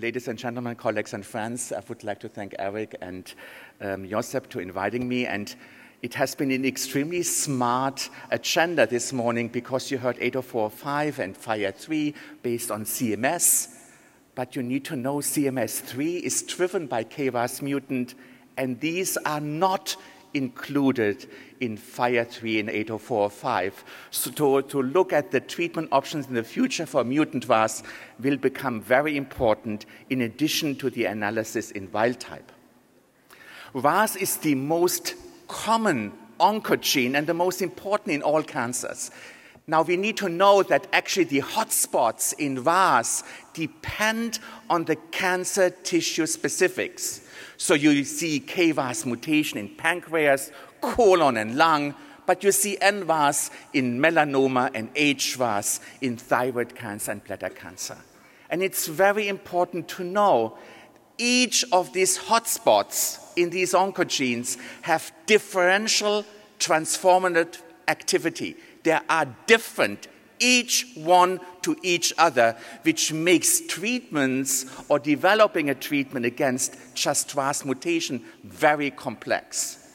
Ladies and gentlemen, colleagues and friends, I would like to thank Eric and um, Josep to inviting me. And it has been an extremely smart agenda this morning because you heard 80405 and Fire 3 based on CMS. But you need to know CMS 3 is driven by KRAS mutant, and these are not included in FIRE 3 and 80405. So to, to look at the treatment options in the future for mutant RAS will become very important in addition to the analysis in wild type. RAS is the most common oncogene and the most important in all cancers. Now, we need to know that actually the hotspots in RAS depend on the cancer tissue specifics. So you see KRAS mutation in pancreas, colon, and lung, but you see NRAS in melanoma and HRAS in thyroid cancer and bladder cancer. And it's very important to know each of these hotspots in these oncogenes have differential transformative activity. There are different each one to each other, which makes treatments or developing a treatment against just RAS mutation very complex.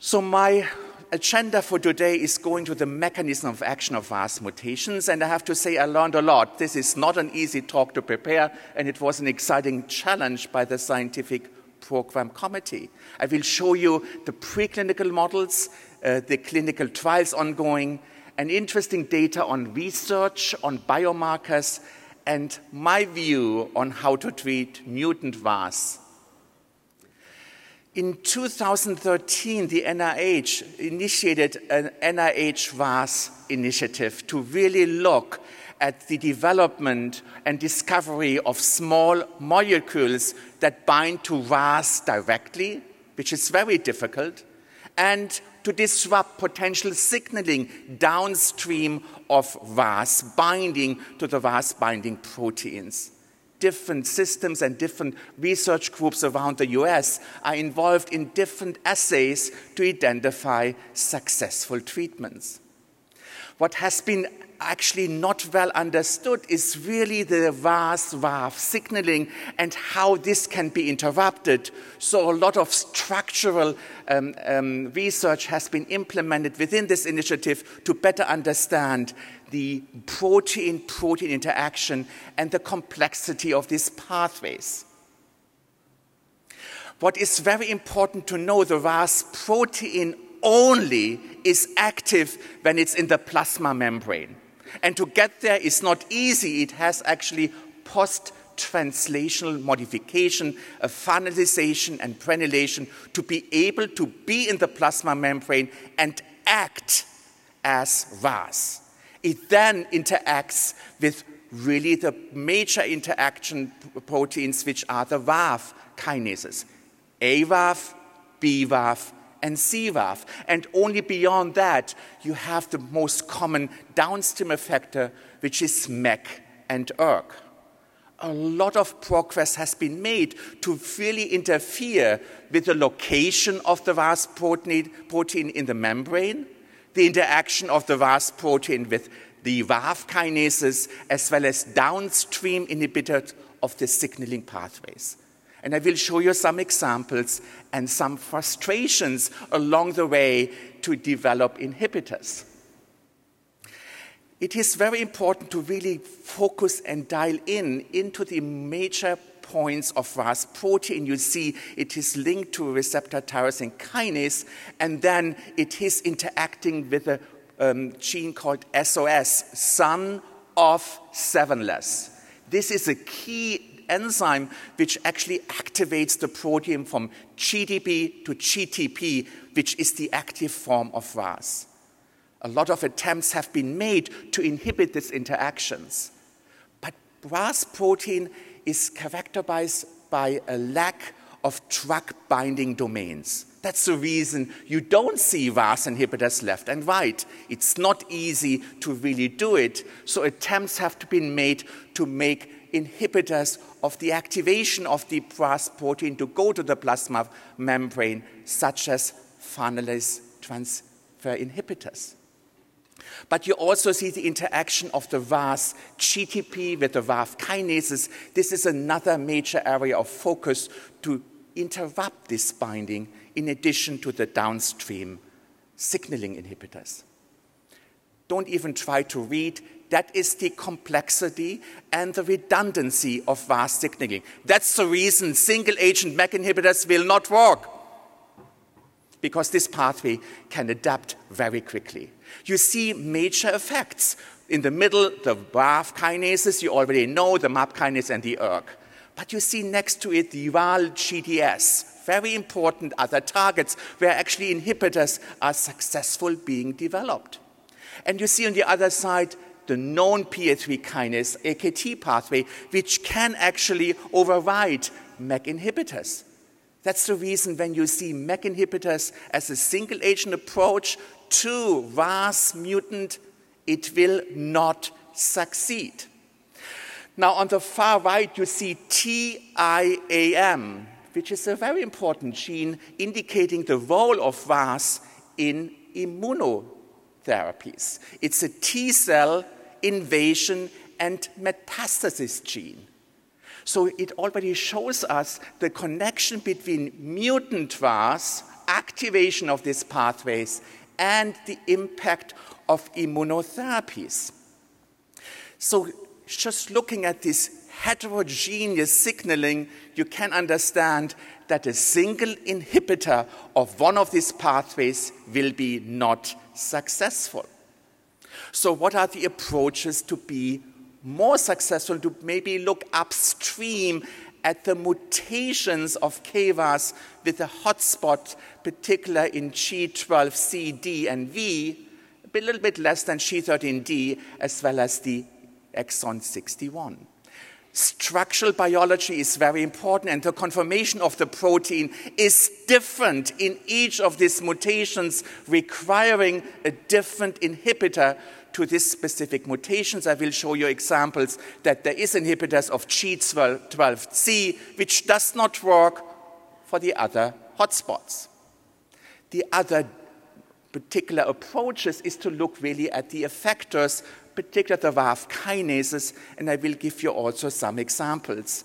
So, my agenda for today is going to the mechanism of action of RAS mutations, and I have to say I learned a lot. This is not an easy talk to prepare, and it was an exciting challenge by the scientific program committee. I will show you the preclinical models, uh, the clinical trials ongoing, and interesting data on research, on biomarkers, and my view on how to treat mutant RAS. In 2013, the NIH initiated an NIH RAS initiative to really look at the development and discovery of small molecules that bind to RAS directly, which is very difficult, and to disrupt potential signaling downstream of RAS binding to the RAS binding proteins. Different systems and different research groups around the US are involved in different assays to identify successful treatments. What has been actually not well understood is really the RAS RAF signaling and how this can be interrupted. So, a lot of structural um, um, research has been implemented within this initiative to better understand the protein protein interaction and the complexity of these pathways. What is very important to know the RAS protein only is active when it's in the plasma membrane. And to get there is not easy. It has actually post translational modification, a farnesylation and prenylation to be able to be in the plasma membrane and act as RAS. It then interacts with really the major interaction proteins, which are the RAF kinases, ARAF, BRAF, and CRAF. And only beyond that, you have the most common downstream effector, which is MEK and ERK. A lot of progress has been made to really interfere with the location of the RAS protein, protein in the membrane, the interaction of the RAS protein with the RAF kinases, as well as downstream inhibitors of the signaling pathways. And I will show you some examples and some frustrations along the way to develop inhibitors. It is very important to really focus and dial in into the major points of RAS protein. You see it is linked to receptor tyrosine kinase, and then it is interacting with a um, gene called SOS, son of sevenless. This is a key enzyme which actually activates the protein from GDP to GTP, which is the active form of RAS. A lot of attempts have been made to inhibit these interactions. But RAS protein is characterized by a lack of drug binding domains. That's the reason you don't see RAS inhibitors left and right. It's not easy to really do it, so attempts have to be made to make inhibitors of the activation of the RAS protein to go to the plasma membrane, such as farnesyl transferase inhibitors. But you also see the interaction of the RAS GTP with the RAF kinases. This is another major area of focus to interrupt this binding in addition to the downstream signaling inhibitors. Don't even try to read. That is the complexity and the redundancy of RAS signaling. That's the reason single agent MEK inhibitors will not work because this pathway can adapt very quickly. You see major effects. In the middle, the RAF kinases, you already know, the MAP kinase and the ERK. But you see next to it the RAL GDS, very important other targets where actually inhibitors are successful being developed. And you see on the other side the known PI3 kinase AKT pathway, which can actually override MEK inhibitors. That's the reason when you see MEK inhibitors as a single agent approach to RAS mutant, it will not succeed. Now, on the far right, you see TIAM, which is a very important gene indicating the role of RAS in immunotherapies. It's a T cell invasion and metastasis gene. So it already shows us the connection between mutant RAS, activation of these pathways, and the impact of immunotherapies. So just looking at this heterogeneous signaling, you can understand that a single inhibitor of one of these pathways will be not successful. So, what are the approaches to be more successful, to maybe look upstream at the mutations of KRAS with a hotspot, particular in G12C, D, and V, a little bit less than G13D, as well as the exon 61. Structural biology is very important, and the conformation of the protein is different in each of these mutations, requiring a different inhibitor to these specific mutations. I will show you examples that there is inhibitors of G12C, which does not work for the other hotspots. The other particular approaches is to look really at the effectors particularly the RAF kinases, and I will give you also some examples.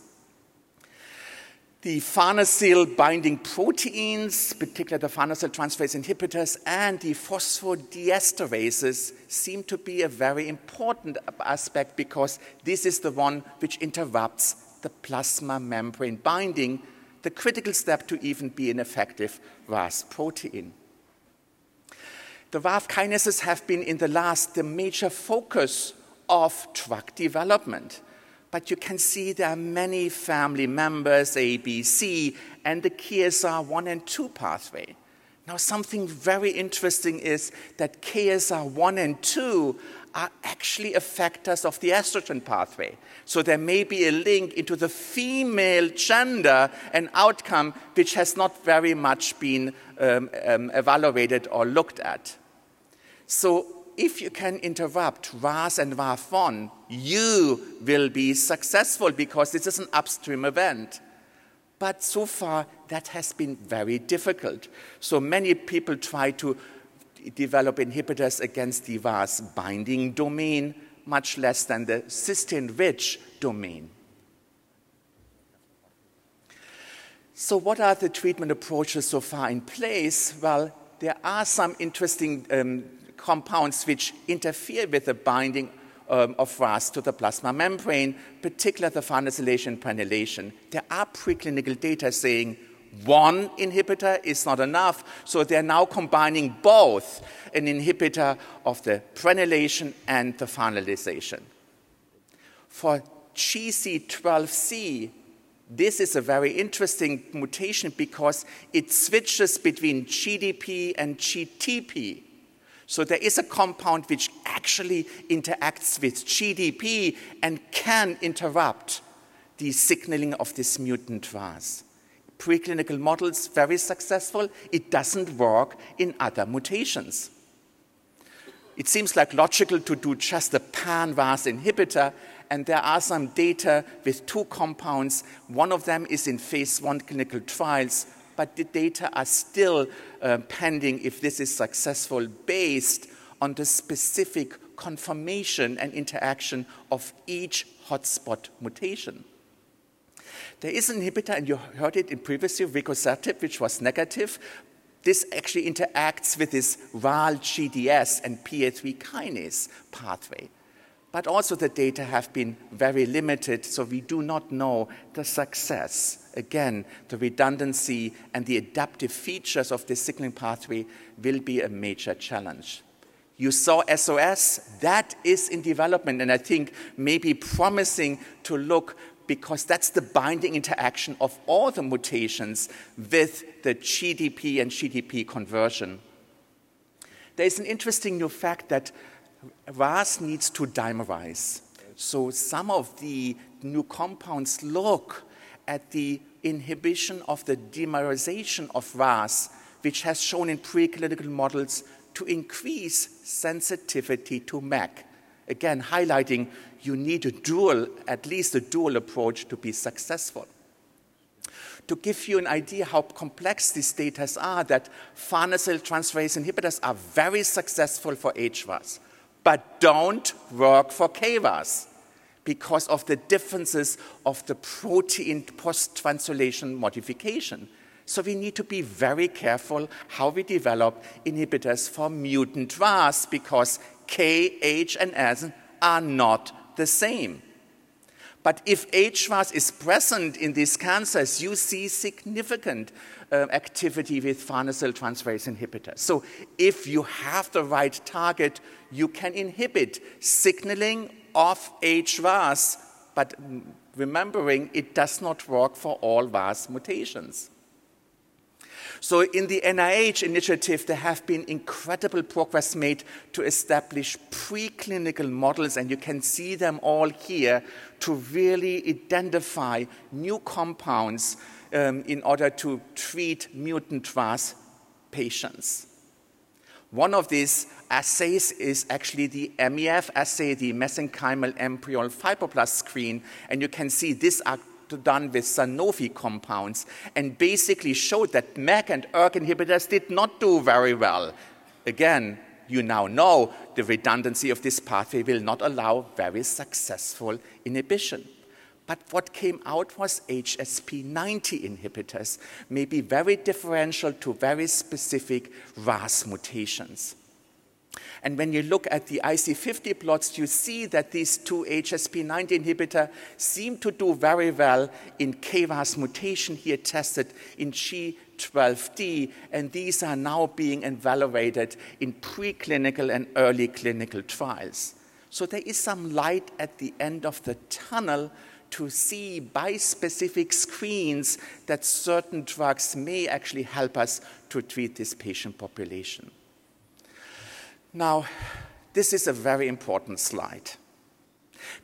The farnesyl binding proteins, particularly the farnesyl transferase inhibitors, and the phosphodiesterases seem to be a very important aspect because this is the one which interrupts the plasma membrane binding, the critical step to even be an effective RAS protein. The RAF kinases have been in the last the major focus of drug development. But you can see there are many family members, A, B, C, and the KSR1 and 2 pathway. Now, something very interesting is that KSR1 and 2 are actually effectors of the estrogen pathway. So there may be a link into the female gender and outcome which has not very much been um, um, evaluated or looked at. So if you can interrupt RAS and RAF1, you will be successful because this is an upstream event. But so far, that has been very difficult. So many people try to develop inhibitors against the RAS binding domain, much less than the cysteine rich domain. So, what are the treatment approaches so far in place? Well, there are some interesting um, compounds which interfere with the binding um, of RAS to the plasma membrane, particularly the farnesylation and prenylation. There are preclinical data saying one inhibitor is not enough, so they're now combining both an inhibitor of the prenylation and the farnesylation. For GC12C, this is a very interesting mutation because it switches between GDP and GTP. So there is a compound which actually interacts with GDP and can interrupt the signaling of this mutant RAS. Preclinical models very successful. It doesn't work in other mutations. It seems like logical to do just a pan-RAS inhibitor, and there are some data with two compounds. One of them is in phase one clinical trials, but the data are still uh, pending if this is successful based on the specific conformation and interaction of each hotspot mutation. There is an inhibitor, and you heard it in previously, rigosertib, which was negative. This actually interacts with this RAL GDS and PI3 kinase pathway. But also the data have been very limited, so we do not know the success. Again, the redundancy and the adaptive features of this signaling pathway will be a major challenge. You saw SOS, that is in development, and I think maybe promising to look because that's the binding interaction of all the mutations with the GDP and GDP conversion. There is an interesting new fact that RAS needs to dimerize. So some of the new compounds look at the inhibition of the dimerization of RAS, which has shown in preclinical models to increase sensitivity to MEK. Again, highlighting you need a dual, at least a dual approach to be successful. To give you an idea how complex these data are, that farnesyl transferase inhibitors are very successful for HRAS, but don't work for KRAS because of the differences of the protein post-translation modification. So we need to be very careful how we develop inhibitors for mutant RAS because K, H, and S are not the same. But if HRAS is present in these cancers, you see significant uh, activity with farnesyl transferase inhibitors. So if you have the right target, you can inhibit signaling of HRAS, but remembering it does not work for all RAS mutations. So, in the NIH initiative, there have been incredible progress made to establish preclinical models, and you can see them all here to really identify new compounds um, in order to treat mutant RAS patients. One of these assays is actually the MEF assay, the mesenchymal embryonal fibroblast screen, and you can see these are done with Sanofi compounds and basically showed that MEK and ERK inhibitors did not do very well. Again, you now know the redundancy of this pathway will not allow very successful inhibition. But what came out was HSP90 inhibitors, may be very differential to very specific RAS mutations. And when you look at the IC50 plots, you see that these two HSP90 inhibitors seem to do very well in KRAS mutation here tested in G12D, and these are now being evaluated in preclinical and early clinical trials. So there is some light at the end of the tunnel to see by specific screens that certain drugs may actually help us to treat this patient population. Now, this is a very important slide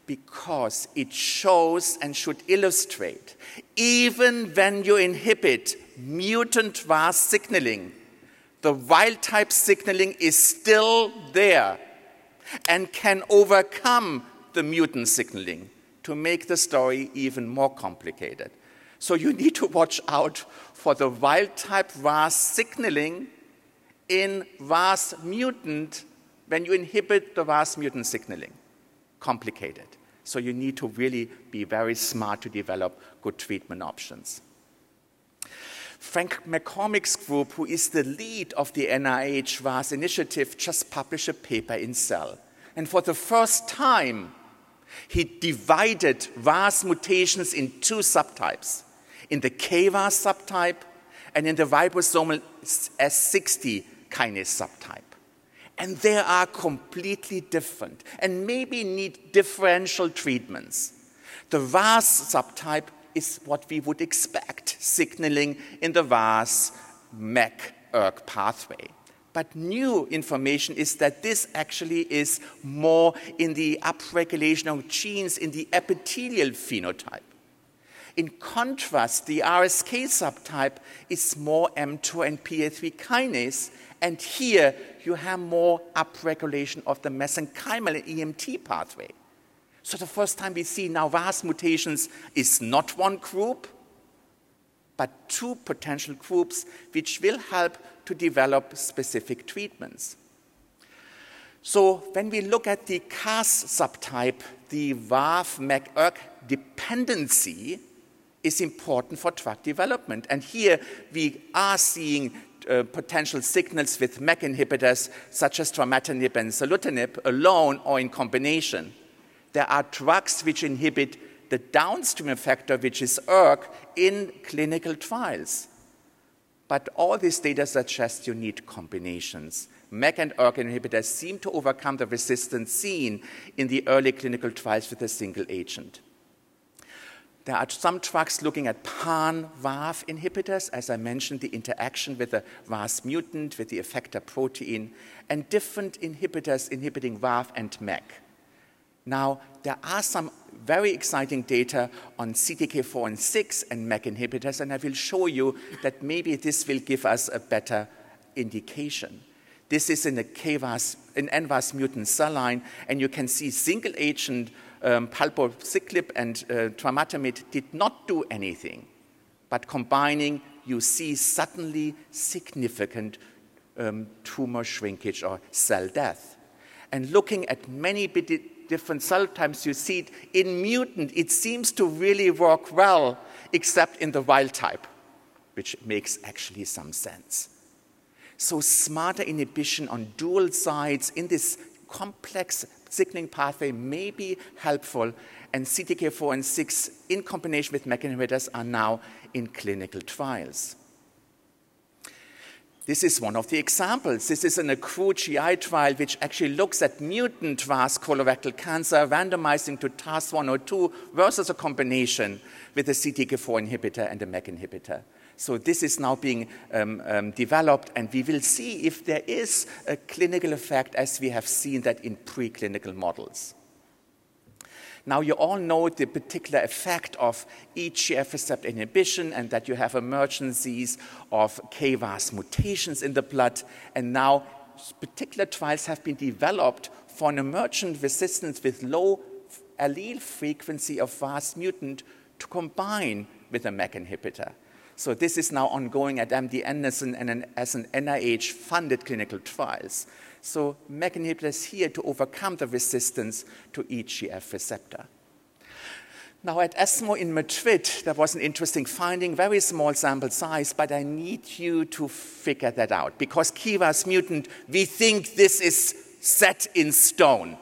because it shows and should illustrate even when you inhibit mutant RAS signaling, the wild type signaling is still there and can overcome the mutant signaling to make the story even more complicated. So you need to watch out for the wild type RAS signaling in RAS mutant when you inhibit the RAS mutant signaling. Complicated. So you need to really be very smart to develop good treatment options. Frank McCormick's group, who is the lead of the NIH RAS initiative, just published a paper in Cell. And for the first time, he divided RAS mutations in two subtypes in the KRAS subtype and in the ribosomal S60 kinase subtype. And they are completely different and maybe need differential treatments. The RAS subtype is what we would expect, signaling in the RAS MEK ERK pathway. But new information is that this actually is more in the upregulation of genes in the epithelial phenotype. In contrast, the RSK subtype is more M2 and PI3 kinase, and here you have more upregulation of the mesenchymal EMT pathway. So the first time we see now RAS mutations is not one group, but two potential groups which will help to develop specific treatments. So when we look at the Cas subtype, the RAF-MEK-ERK dependency is important for drug development. And here we are seeing uh, potential signals with MEK inhibitors such as trametinib and xalotanib alone or in combination. There are drugs which inhibit the downstream effector, which is ERK, in clinical trials. But all this data suggests you need combinations. MEK and ERK inhibitors seem to overcome the resistance seen in the early clinical trials with a single agent. There are some drugs looking at pan-RAF inhibitors, as I mentioned, the interaction with the RAS mutant, with the effector protein, and different inhibitors inhibiting VAV and MEK. Now, there are some very exciting data on CDK4 and 6 and MEK inhibitors, and I will show you that maybe this will give us a better indication. This is in a KRAS, an NRAS mutant cell line, and you can see single agent um, palbociclib and uh, did not do anything. But combining, you see suddenly significant um, tumor shrinkage or cell death. And looking at many different cell types, you see it in mutant, it seems to really work well, except in the wild type, which makes actually some sense. So, smarter inhibition on dual sides in this complex signaling pathway may be helpful, and CDK4 and 6 in combination with MEK inhibitors are now in clinical trials. This is one of the examples. This is an accrued GI trial which actually looks at mutant RAS colorectal cancer randomizing to TAS 102 versus a combination with a CDK4 inhibitor and a MEK inhibitor. So this is now being um, um, developed, and we will see if there is a clinical effect as we have seen that in preclinical models. Now, you all know the particular effect of EGF receptor inhibition and that you have emergencies of KRAS mutations in the blood. And now, particular trials have been developed for an emergent resistance with low allele frequency of RAS mutant to combine with a MEK inhibitor. So this is now ongoing at MD Anderson and as an NIH-funded clinical trials. So MEK inhibitors here to overcome the resistance to EGF receptor. Now at ESMO in Madrid, there was an interesting finding, very small sample size, but I need you to figure that out. Because KRAS mutant, we think this is set in stone.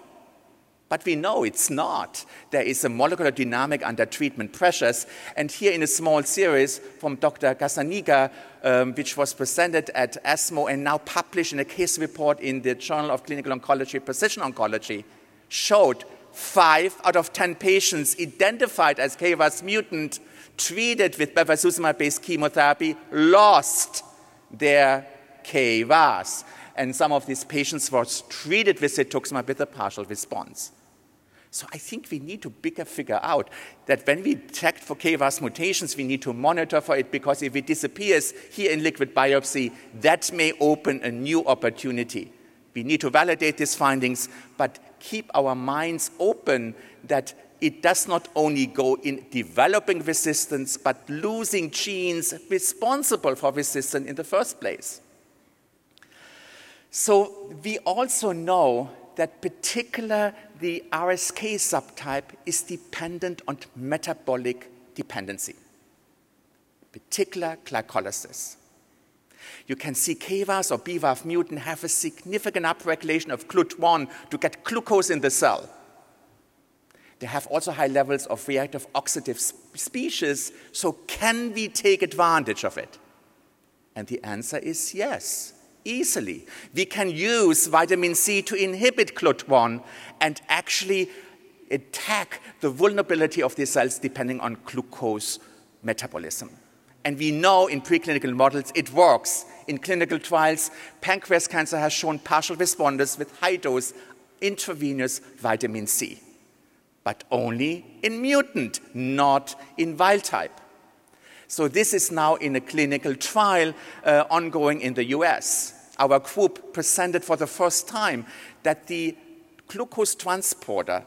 But we know it's not. There is a molecular dynamic under treatment pressures. And here in a small series from Dr. Gazzaniga, um, which was presented at ESMO and now published in a case report in the Journal of Clinical Oncology, Precision Oncology, showed five out of 10 patients identified as KRAS mutant treated with bevacizumab-based chemotherapy lost their KRAS. And some of these patients were treated with cetuximab with a partial response. So I think we need to bigger figure out that when we check for KRAS mutations, we need to monitor for it because if it disappears here in liquid biopsy, that may open a new opportunity. We need to validate these findings, but keep our minds open that it does not only go in developing resistance, but losing genes responsible for resistance in the first place. So we also know that particular the RSK subtype is dependent on metabolic dependency, particular glycolysis. You can see KRAS or BRAF mutant have a significant upregulation of GLUT1 to get glucose in the cell. They have also high levels of reactive oxidative species, so can we take advantage of it? And the answer is yes easily. We can use vitamin C to inhibit GLUT1 and actually attack the vulnerability of these cells depending on glucose metabolism. And we know in preclinical models it works. In clinical trials, pancreas cancer has shown partial responders with high dose intravenous vitamin C, but only in mutant, not in wild type. So this is now in a clinical trial uh, ongoing in the US. Our group presented for the first time that the glucose transporter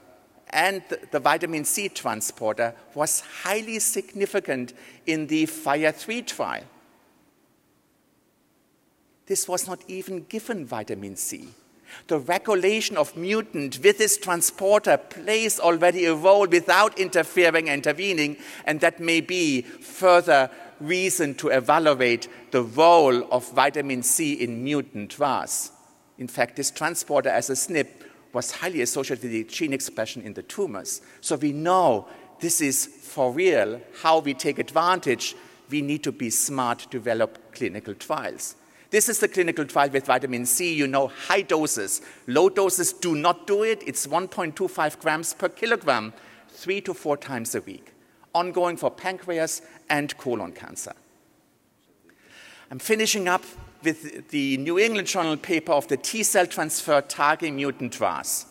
and the vitamin C transporter was highly significant in the FIRE 3 trial. This was not even given vitamin C. The regulation of mutant with this transporter plays already a role without interfering, intervening, and that may be further reason to evaluate the role of vitamin C in mutant RAS. In fact, this transporter as a SNP was highly associated with the gene expression in the tumors. So we know this is for real how we take advantage. We need to be smart to develop clinical trials. This is the clinical trial with vitamin C. You know, high doses. Low doses do not do it. It's 1.25 grams per kilogram, three to four times a week. Ongoing for pancreas and colon cancer. I'm finishing up with the New England Journal paper of the T cell transfer targeting mutant RAS.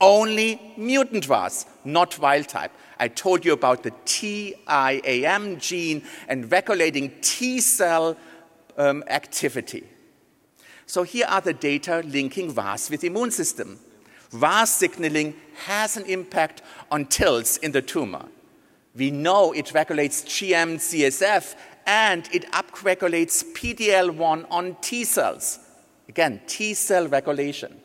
Only mutant RAS, not wild type. I told you about the TIAM gene and regulating T cell um, activity. So here are the data linking RAS with the immune system. RAS signaling has an impact on TILs in the tumor. We know it regulates GM-CSF and it upregulates PD-L1 on T cells. Again, T cell regulation.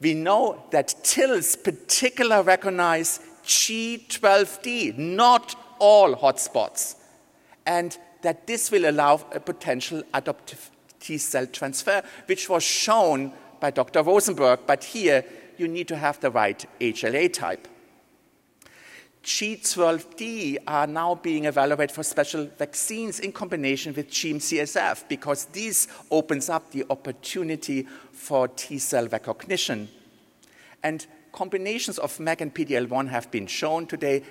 We know that TILs particularly recognize G12D, not all hotspots. And that this will allow a potential adoptive T cell transfer, which was shown by Dr. Rosenberg, but here you need to have the right HLA type. G12D are now being evaluated for special vaccines in combination with GM-CSF because this opens up the opportunity for T cell recognition. And combinations of MEK and PD-L1 have been shown today,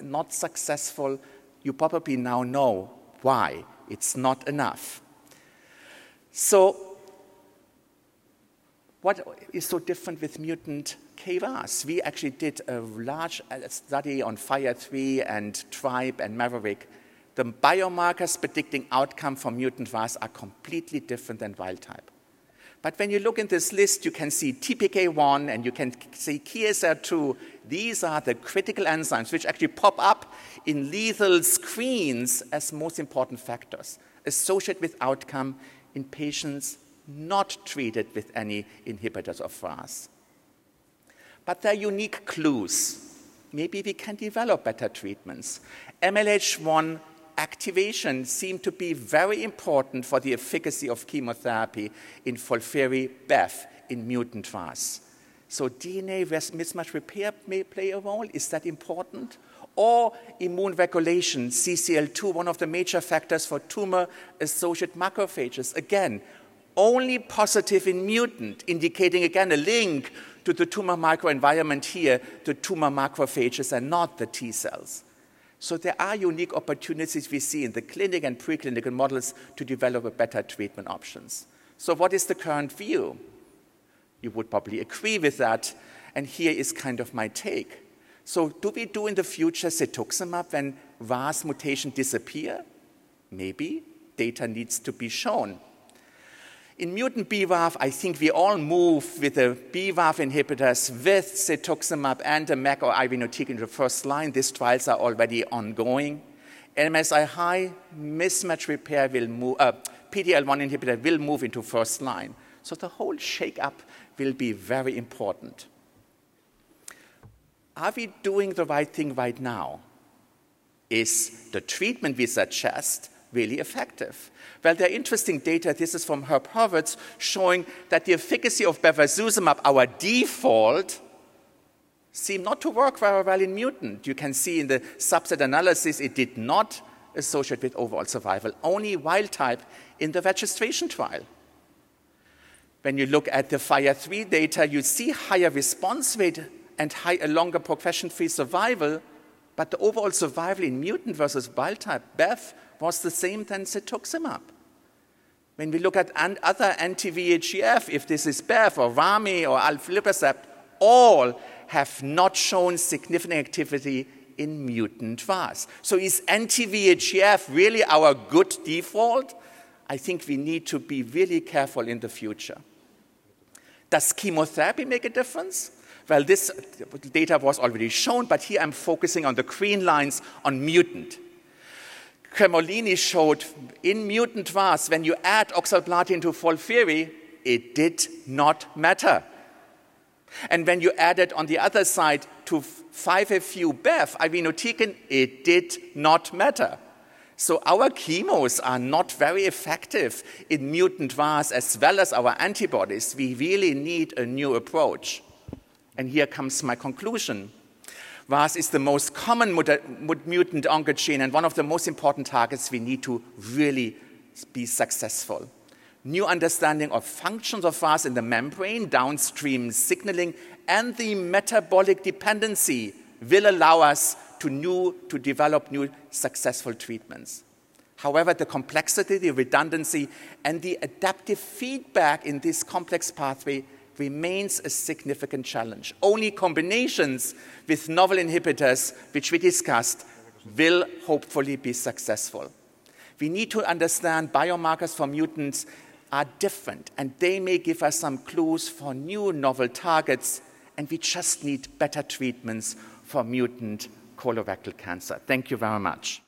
not successful. You probably now know why? It's not enough. So, what is so different with mutant KRAS? We actually did a large uh, study on FIRE3 and TRIBE and MAVERICC. The biomarkers predicting outcome for mutant RAS are completely different than wild type. But when you look in this list, you can see TPK1 and you can see KSR2. These are the critical enzymes which actually pop up in lethal screens as most important factors associated with outcome in patients not treated with any inhibitors of RAS. But there are unique clues. Maybe we can develop better treatments. MLH1 activation seemed to be very important for the efficacy of chemotherapy in FOLFIRI BEV in mutant RAS. So DNA mismatch repair may play a role. Is that important? Or immune regulation, CCL2, one of the major factors for tumor-associated macrophages. Again, only positive in mutant, indicating again a link to the tumor microenvironment here, the tumor macrophages and not the T cells. So there are unique opportunities we see in the clinic and preclinical models to develop better treatment options. So what is the current view? You would probably agree with that, and here is kind of my take. So do we do in the future cetuximab when RAS mutation disappear? Maybe. Data needs to be shown. In mutant BRAF, I think we all move with the BRAF inhibitors with cetuximab and the MEK or irinotecan in the first line. These trials are already ongoing. MSI high mismatch repair will move, uh, PD-L1 inhibitor will move into first line. So the whole shake-up will be very important. Are we doing the right thing right now? Is the treatment we suggest really effective? Well, there are interesting data. This is from Herb Hurwitz showing that the efficacy of bevacizumab, our default, seemed not to work very well in mutant. You can see in the subset analysis it did not associate with overall survival, only wild type in the registration trial. When you look at the FIRE3 data, you see higher response rate and high, a longer progression-free survival, but the overall survival in mutant versus wild type BEV was the same than cetuximab. When we look at other anti-VEGF, if this is BEV or RAMI or aflibercept, all have not shown significant activity in mutant RAS. So is anti-VEGF really our good default? I think we need to be really careful in the future. Does chemotherapy make a difference? Well, this data was already shown, but here I'm focusing on the green lines on mutant. Cremolini showed in mutant RAS, when you add oxaliplatin to FOLFIRI, it did not matter. And when you added on the other side to 5-FU-BEV, irinotecan, it did not matter. So our chemos are not very effective in mutant RAS as well as our antibodies. We really need a new approach. And here comes my conclusion. RAS is the most common mutant oncogene and one of the most important targets we need to really be successful. New understanding of functions of RAS in the membrane, downstream signaling, and the metabolic dependency will allow us to, new, to develop new successful treatments. However, the complexity, the redundancy, and the adaptive feedback in this complex pathway remains a significant challenge. Only combinations with novel inhibitors, which we discussed, will hopefully be successful. We need to understand biomarkers for mutants are different, and they may give us some clues for new novel targets, and we just need better treatments for mutant colorectal cancer. Thank you very much.